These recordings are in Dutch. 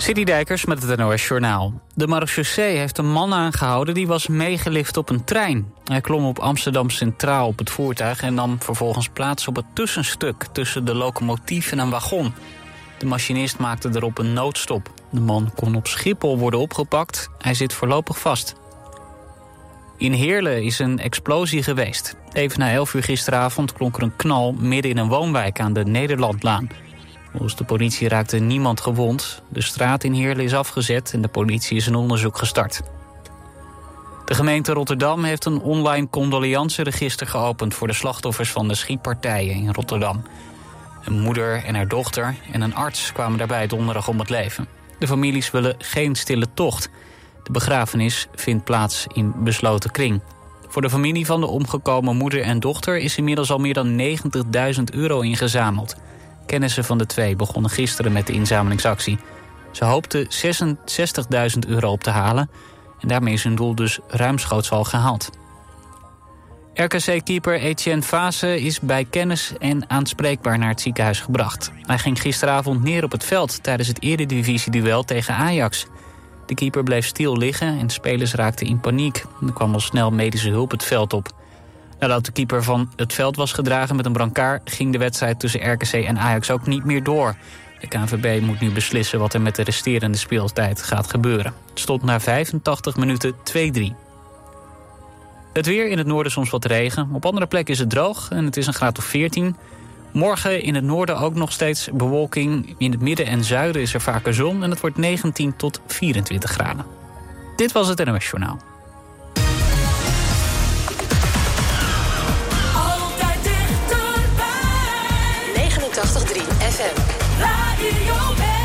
City Dijkers met het NOS Journaal. De marechaussee heeft een man aangehouden die was meegelift op een trein. Hij klom op Amsterdam Centraal op het voertuig... en nam vervolgens plaats op het tussenstuk tussen de locomotief en een wagon. De machinist maakte erop een noodstop. De man kon op Schiphol worden opgepakt. Hij zit voorlopig vast. In Heerlen is een explosie geweest. Even na 11 uur gisteravond klonk er een knal midden in een woonwijk aan de Nederlandlaan... Volgens de politie raakte niemand gewond. De straat in Heerlen is afgezet en de politie is een onderzoek gestart. De gemeente Rotterdam heeft een online condoleanceregister geopend... voor de slachtoffers van de schietpartijen in Rotterdam. Een moeder en haar dochter en een arts kwamen daarbij donderdag om het leven. De families willen geen stille tocht. De begrafenis vindt plaats in besloten kring. Voor de familie van de omgekomen moeder en dochter... is inmiddels al meer dan 90.000 euro ingezameld... Kennissen van de twee begonnen gisteren met de inzamelingsactie. Ze hoopten 66.000 euro op te halen en daarmee is hun doel dus ruimschoots al gehaald. RKC-keeper Etienne Fase is bij kennis en aanspreekbaar naar het ziekenhuis gebracht. Hij ging gisteravond neer op het veld tijdens het eredivisie-duel tegen Ajax. De keeper bleef stil liggen en spelers raakten in paniek. Er kwam al snel medische hulp het veld op. Nadat de keeper van het veld was gedragen met een brancard... ging de wedstrijd tussen RKC en Ajax ook niet meer door. De KNVB moet nu beslissen wat er met de resterende speeltijd gaat gebeuren. Het stond na 85 minuten 2-3. Het weer in het noorden soms wat regen. Op andere plekken is het droog en het is een graad of 14. Morgen in het noorden ook nog steeds bewolking. In het midden en zuiden is er vaker zon en het wordt 19 tot 24 graden. Dit was het NOS Journaal. Listen.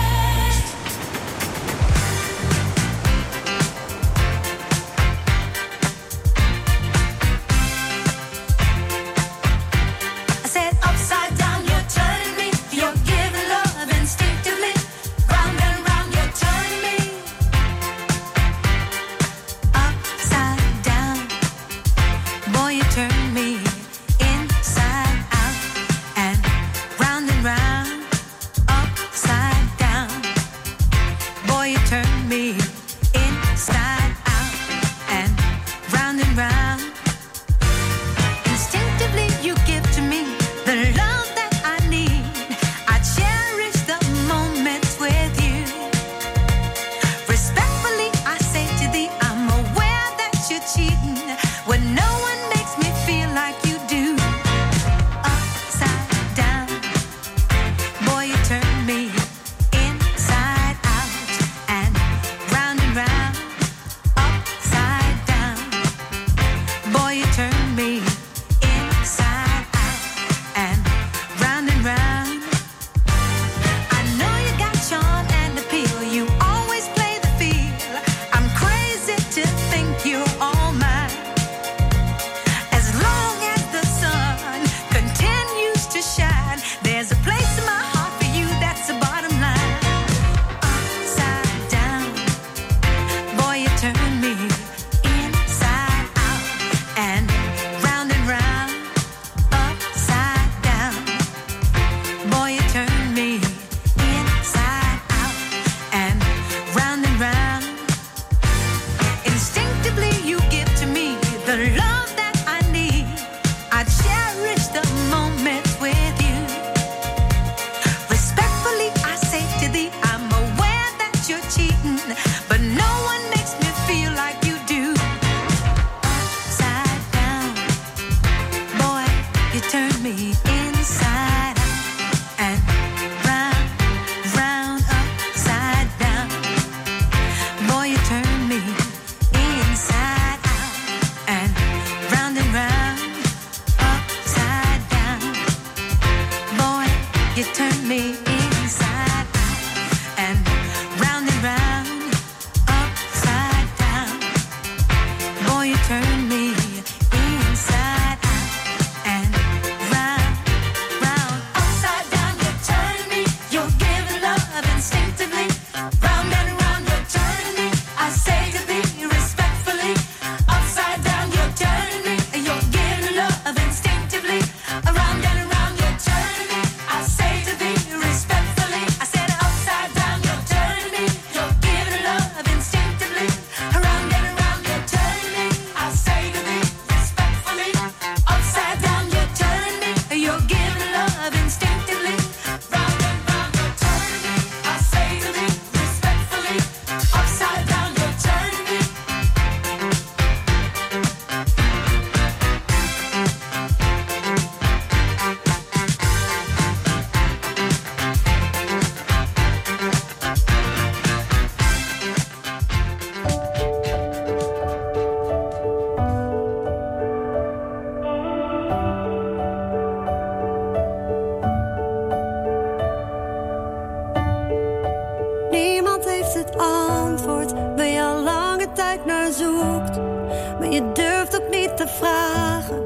Vragen,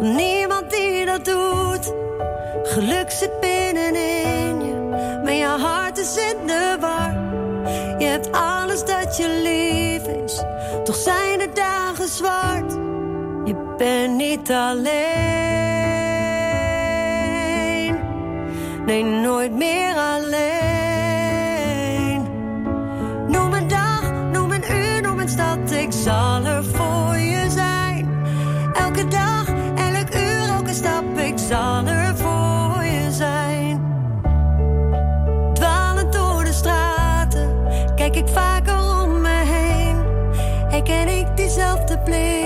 niemand die dat doet. Geluk zit binnenin je, maar je hart is in de war. Je hebt alles dat je lief is, toch zijn de dagen zwart. Je bent niet alleen, nee, nooit meer alleen. please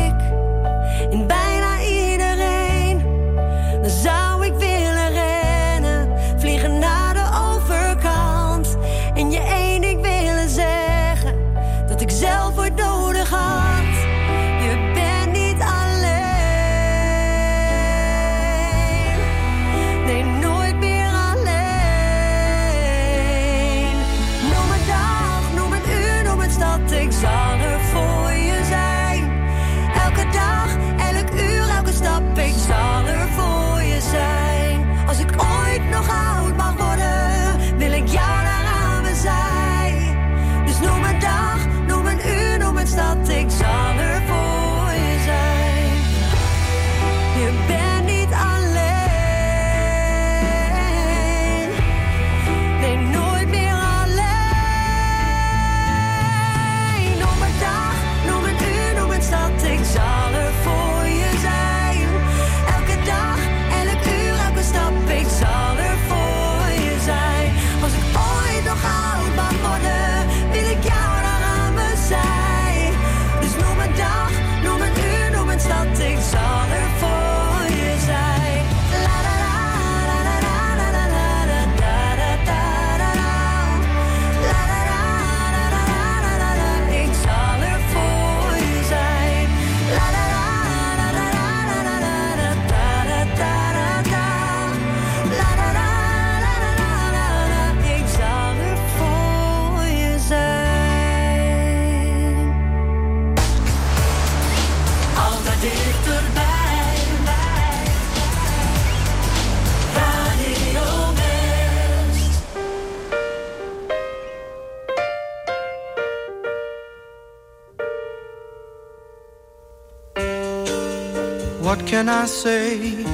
can I say?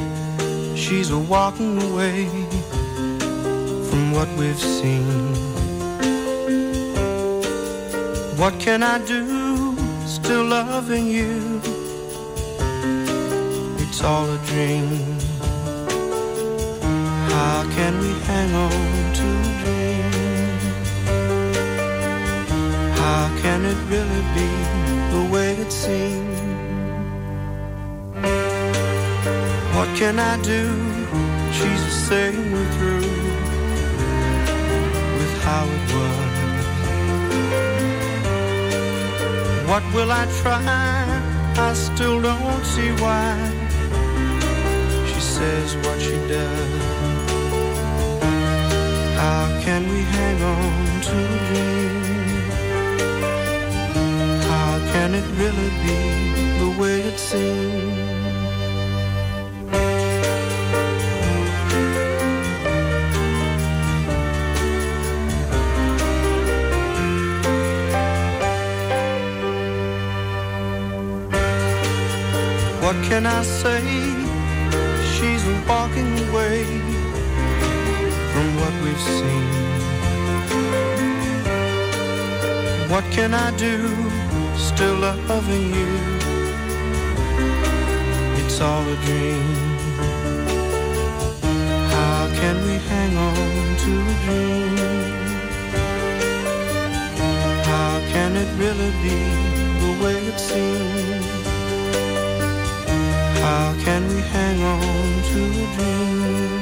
She's a walking away from what we've seen. What can I do? Still loving you. It's all a dream. How can we hang on to a dream? How can it really be the way it seems? Can I do? She's the same we're through with how it was. What will I try? I still don't see why. She says what she does. How can we hang on to dream? How can it really be the way it seems? What can I say? She's walking away from what we've seen. What can I do? Still loving you. It's all a dream. How can we hang on to a dream? How can it really be the way it seems? How can we hang on to a dream?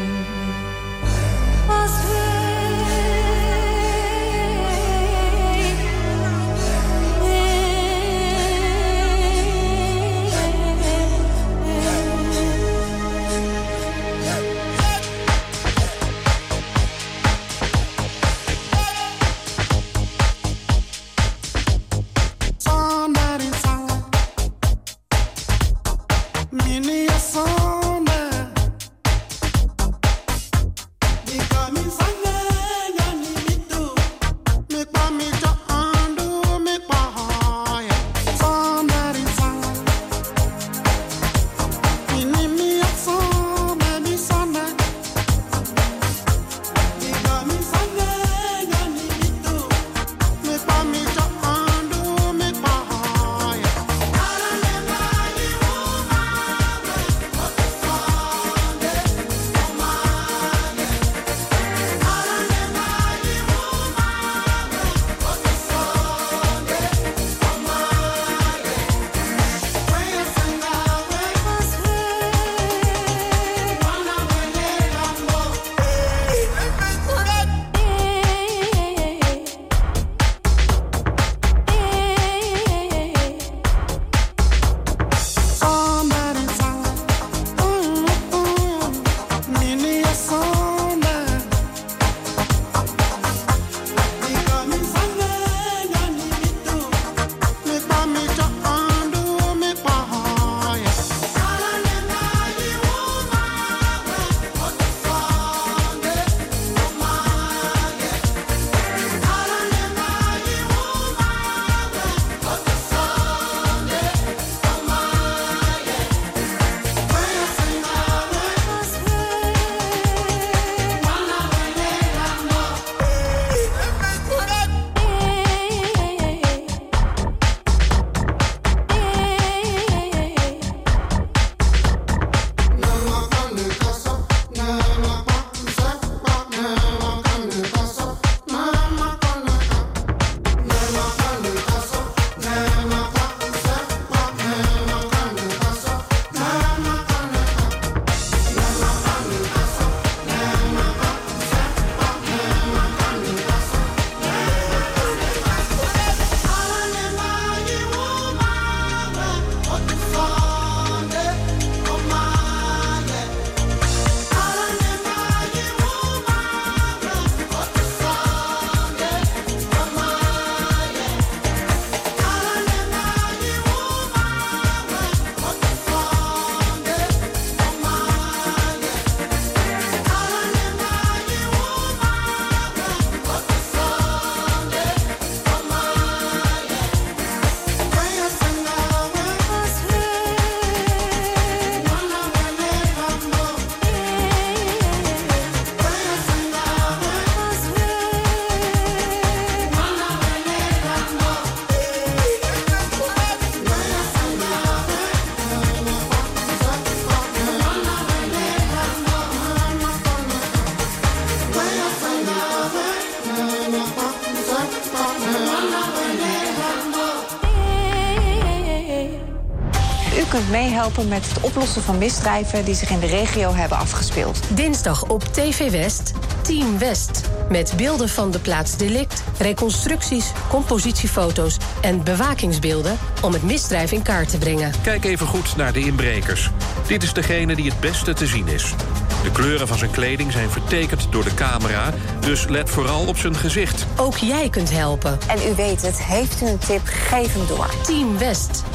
Met het oplossen van misdrijven die zich in de regio hebben afgespeeld. Dinsdag op TV West, Team West. Met beelden van de plaats delict, reconstructies, compositiefoto's en bewakingsbeelden om het misdrijf in kaart te brengen. Kijk even goed naar de inbrekers. Dit is degene die het beste te zien is. De kleuren van zijn kleding zijn vertekend door de camera, dus let vooral op zijn gezicht. Ook jij kunt helpen. En u weet het, heeft u een tip, geef hem door. Team West,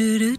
Do, do,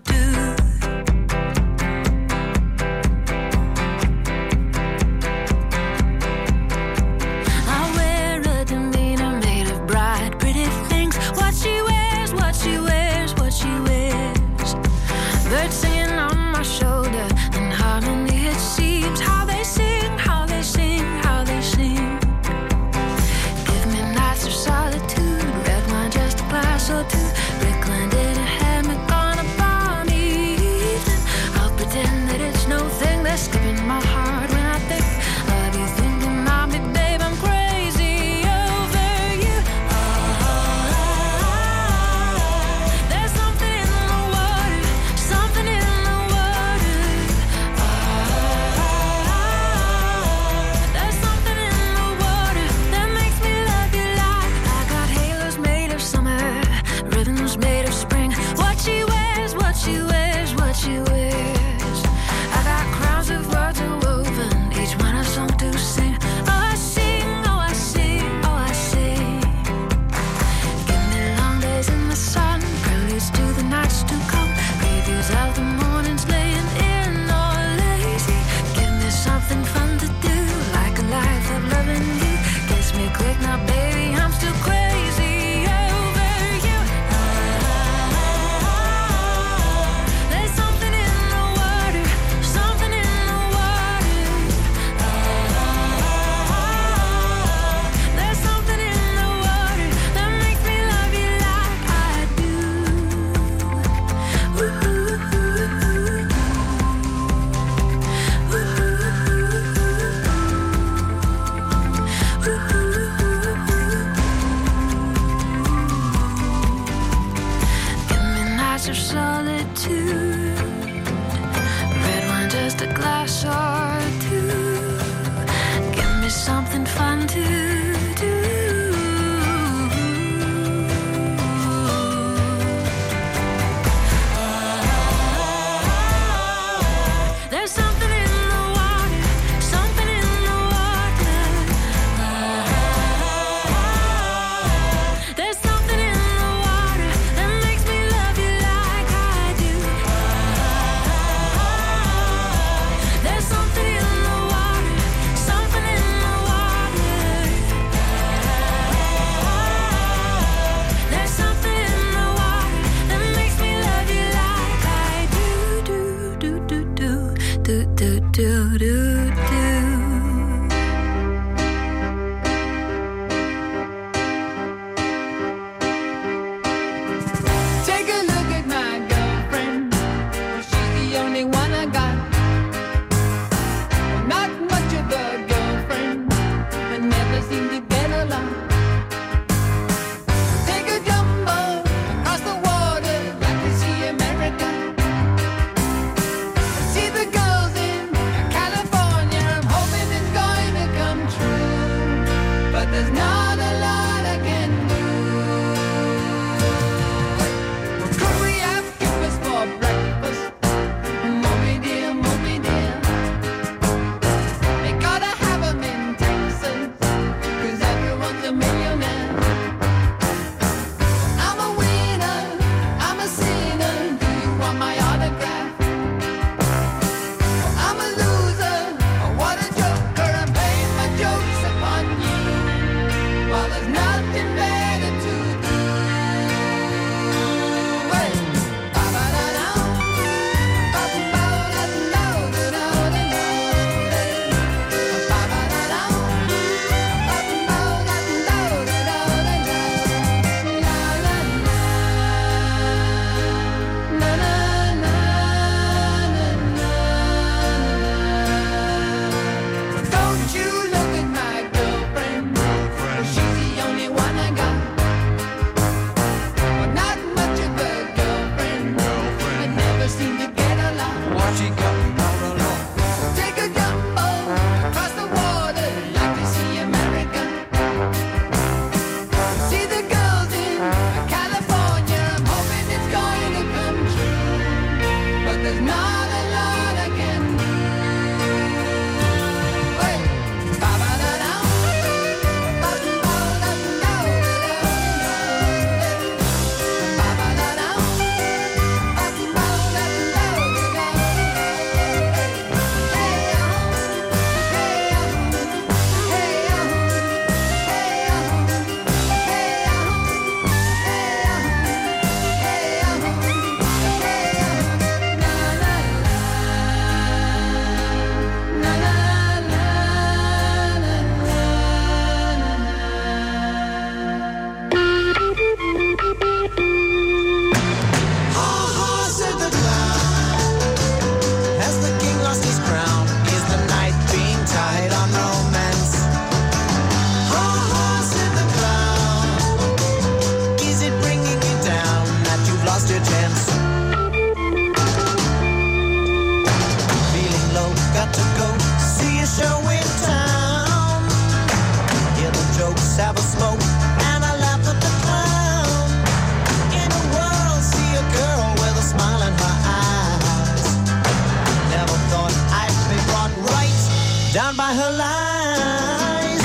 down by her lies.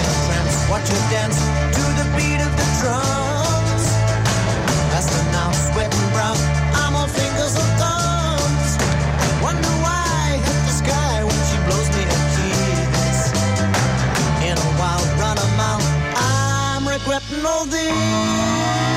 In a trance, watch her dance to the beat of the drums. As the now sweating brown, I'm all fingers and thumbs. Wonder why I hit the sky when she blows me a kiss. In a wild run a mile, I'm regretting all this.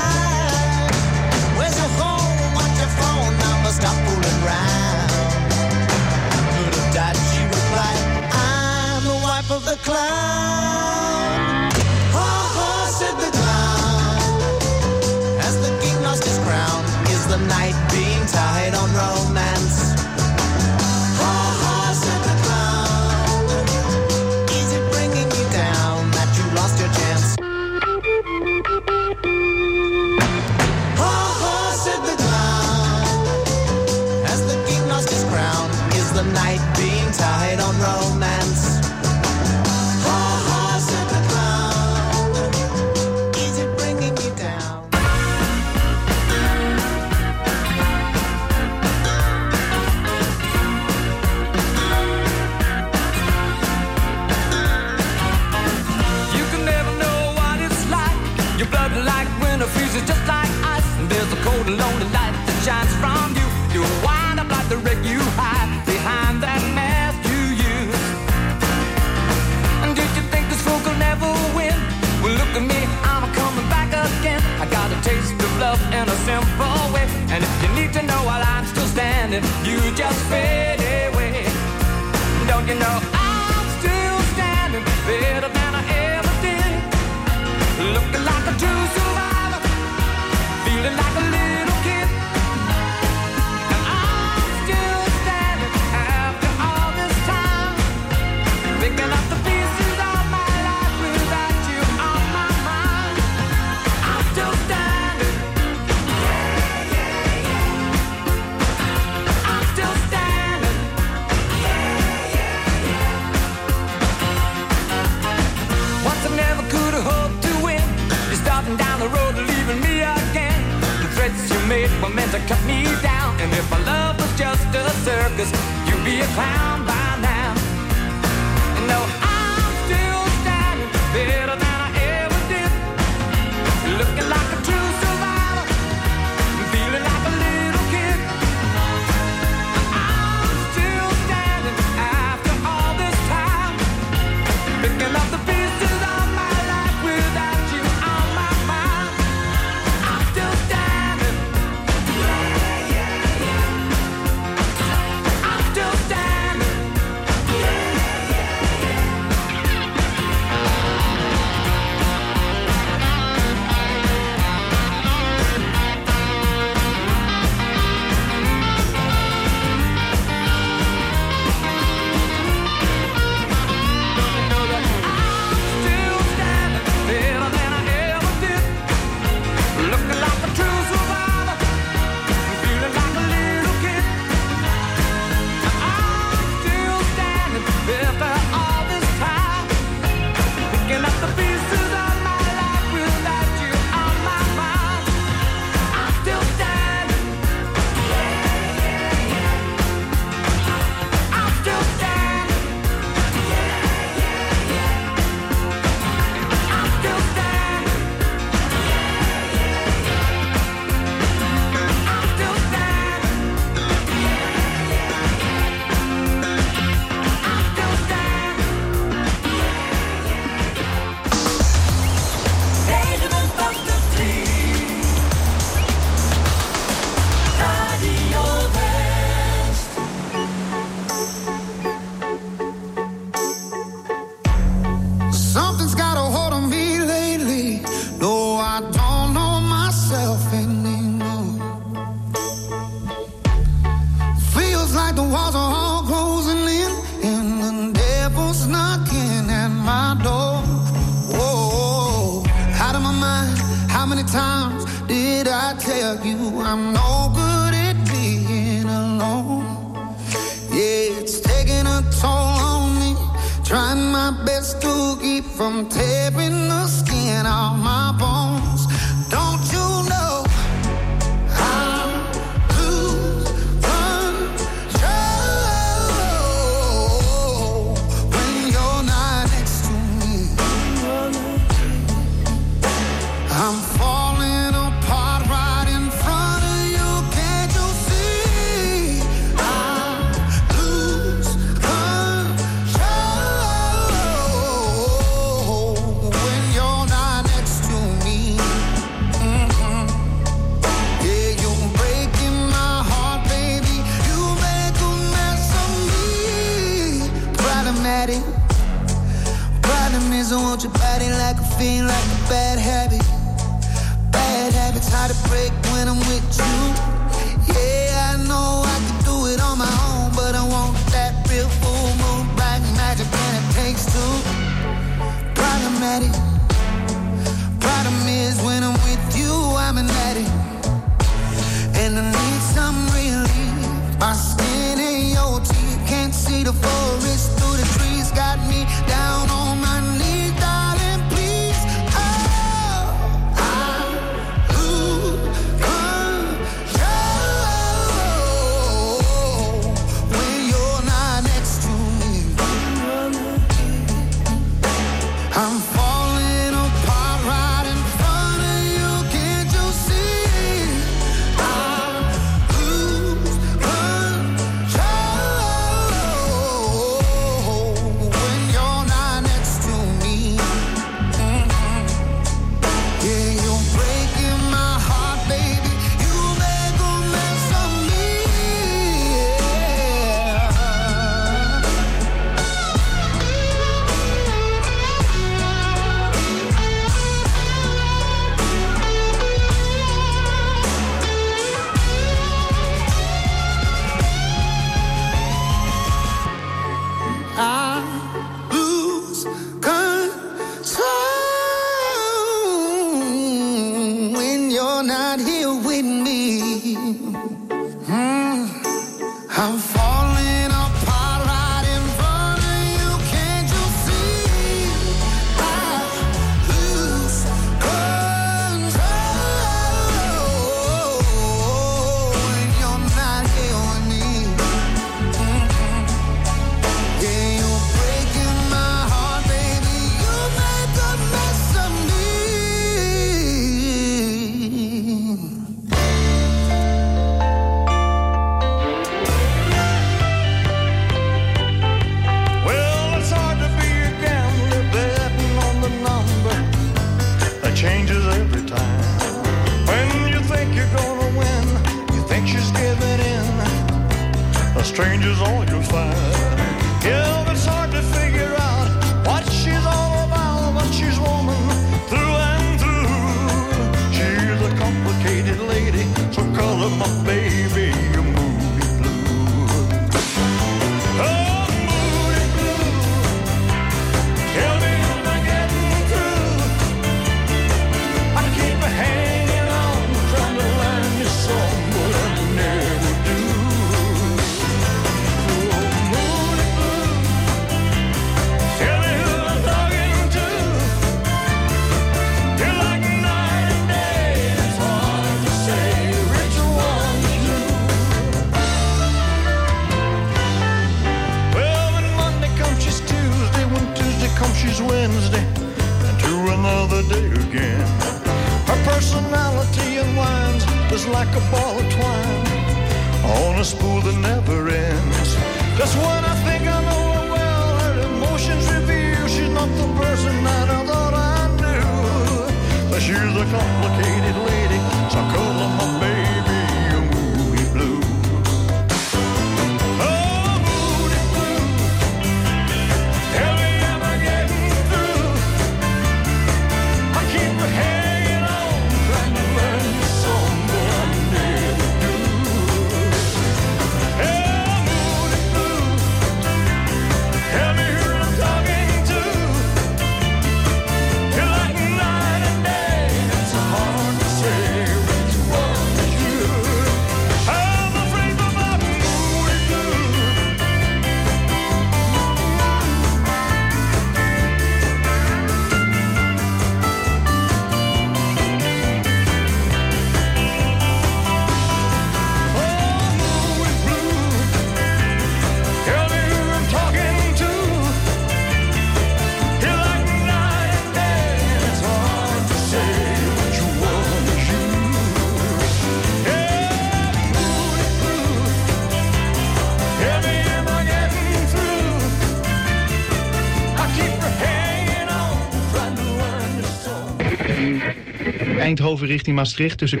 Eindhoven richting Maastricht tussen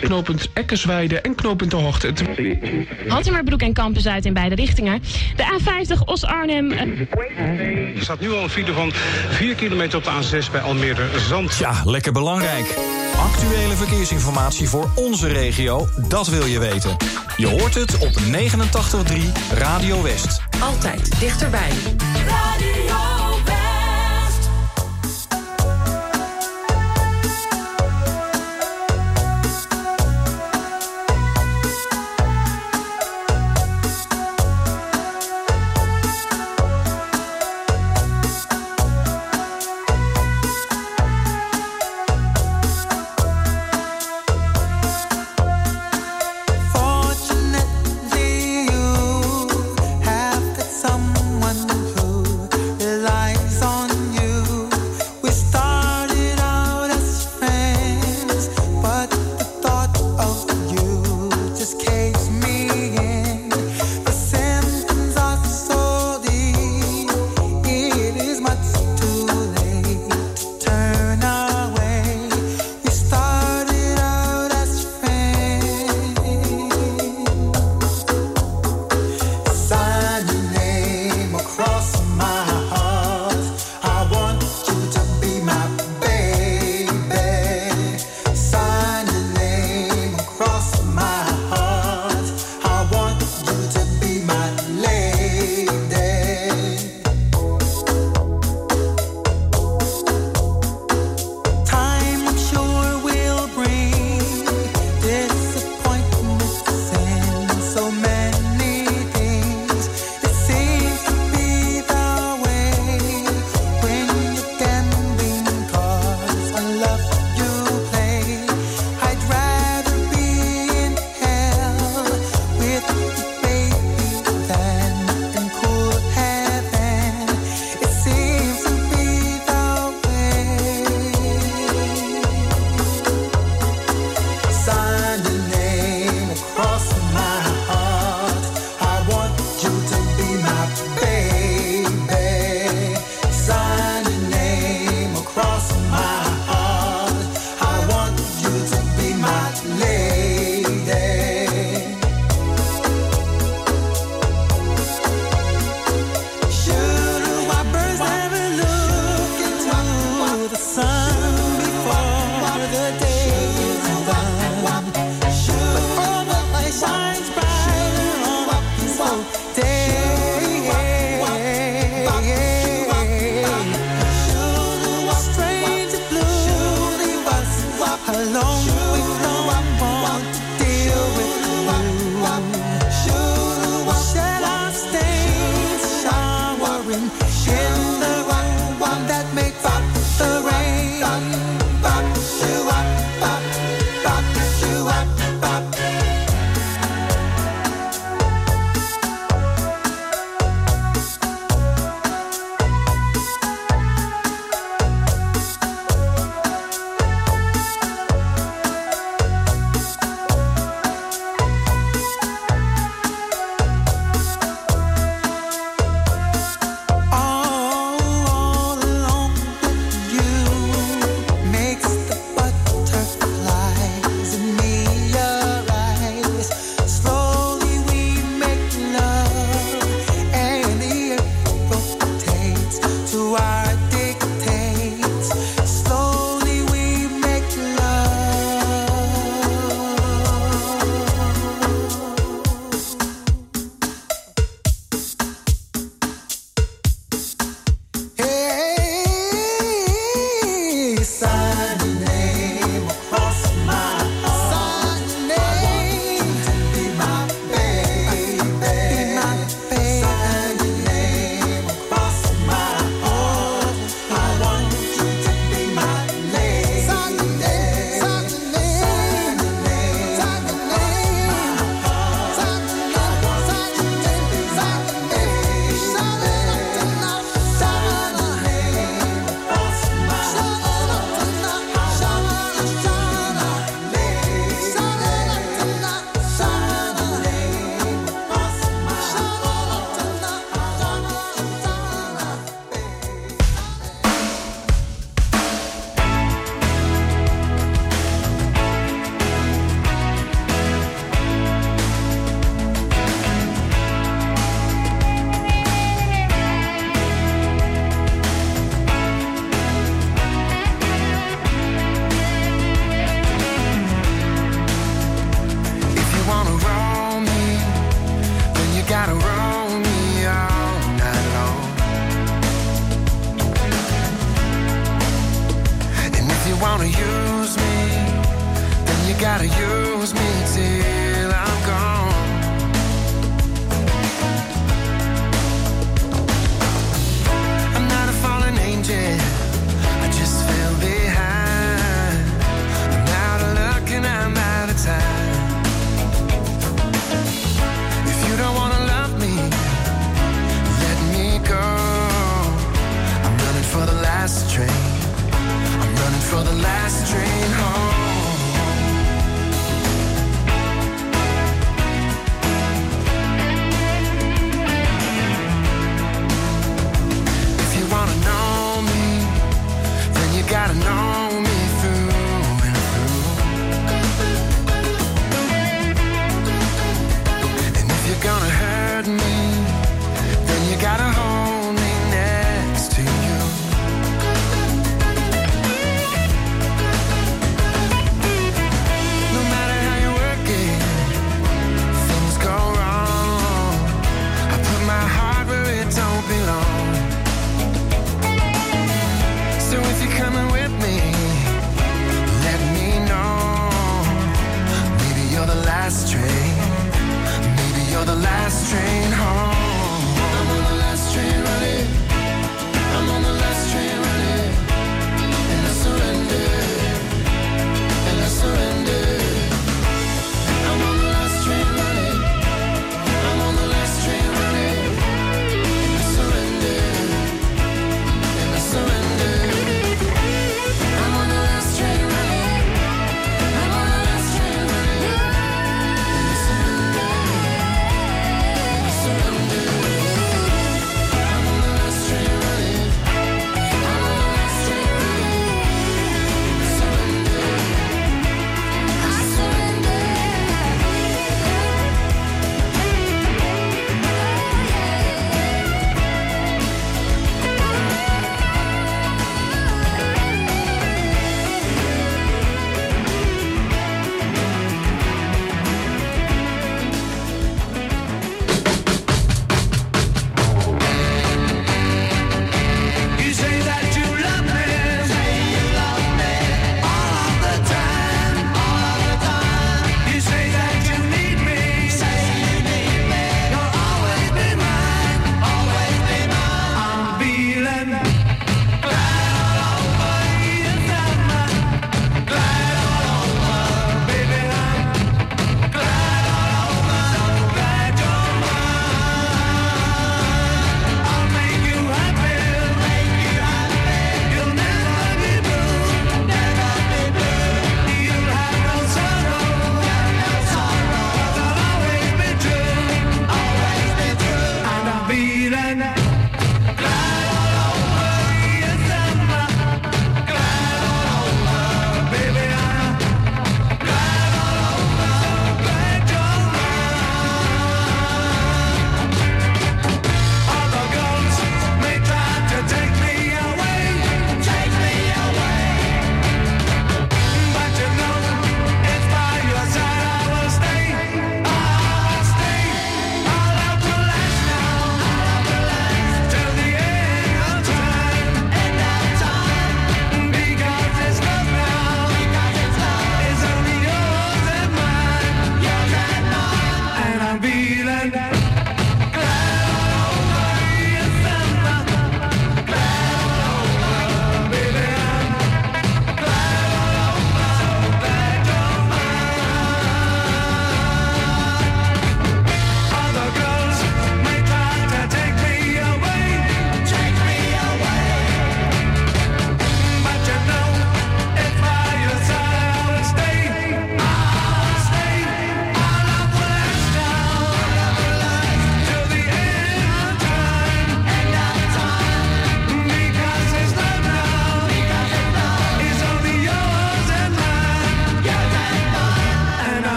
knooppunt Eckersweide en knooppunt De Hoogte. Hattemerbroek en Kampen Zuid in beide richtingen. De A50 Os-Arnhem. eh, Er staat nu al een file van 4 kilometer op de A6 bij Almere Zand. Ja, lekker belangrijk. Actuele verkeersinformatie voor onze regio, dat wil je weten. Je hoort het op 89.3 Radio West. Altijd dichterbij. Radio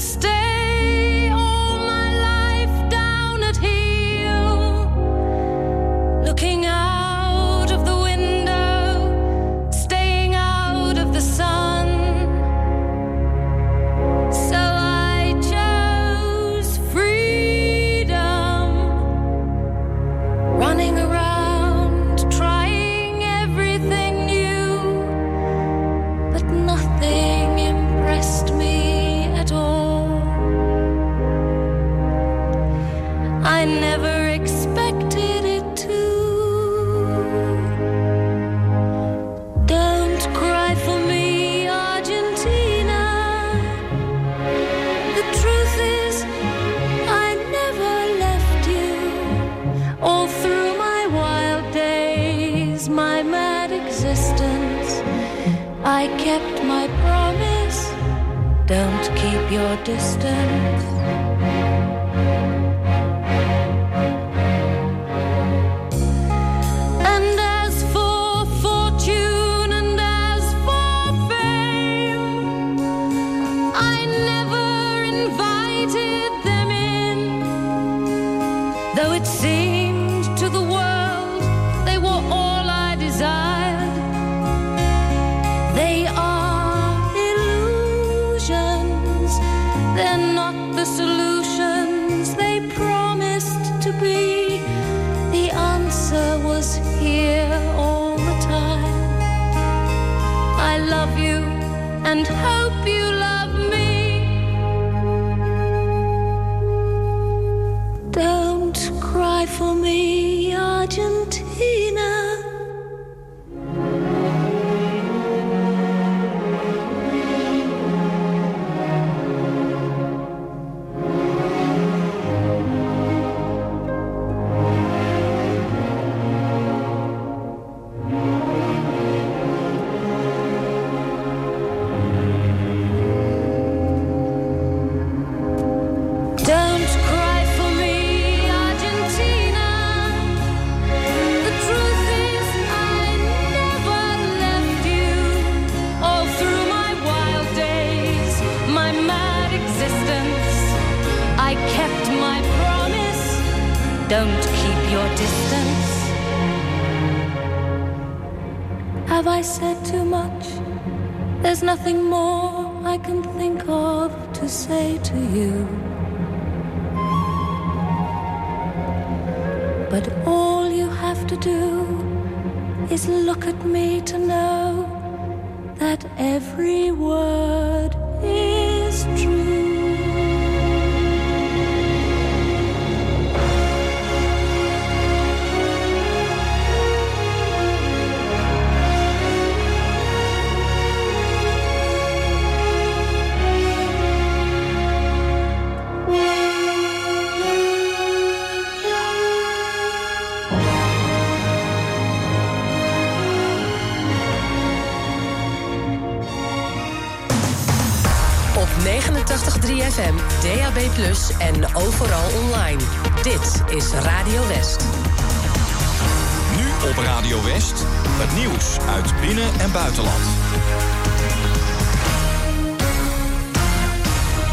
stay. Nothing more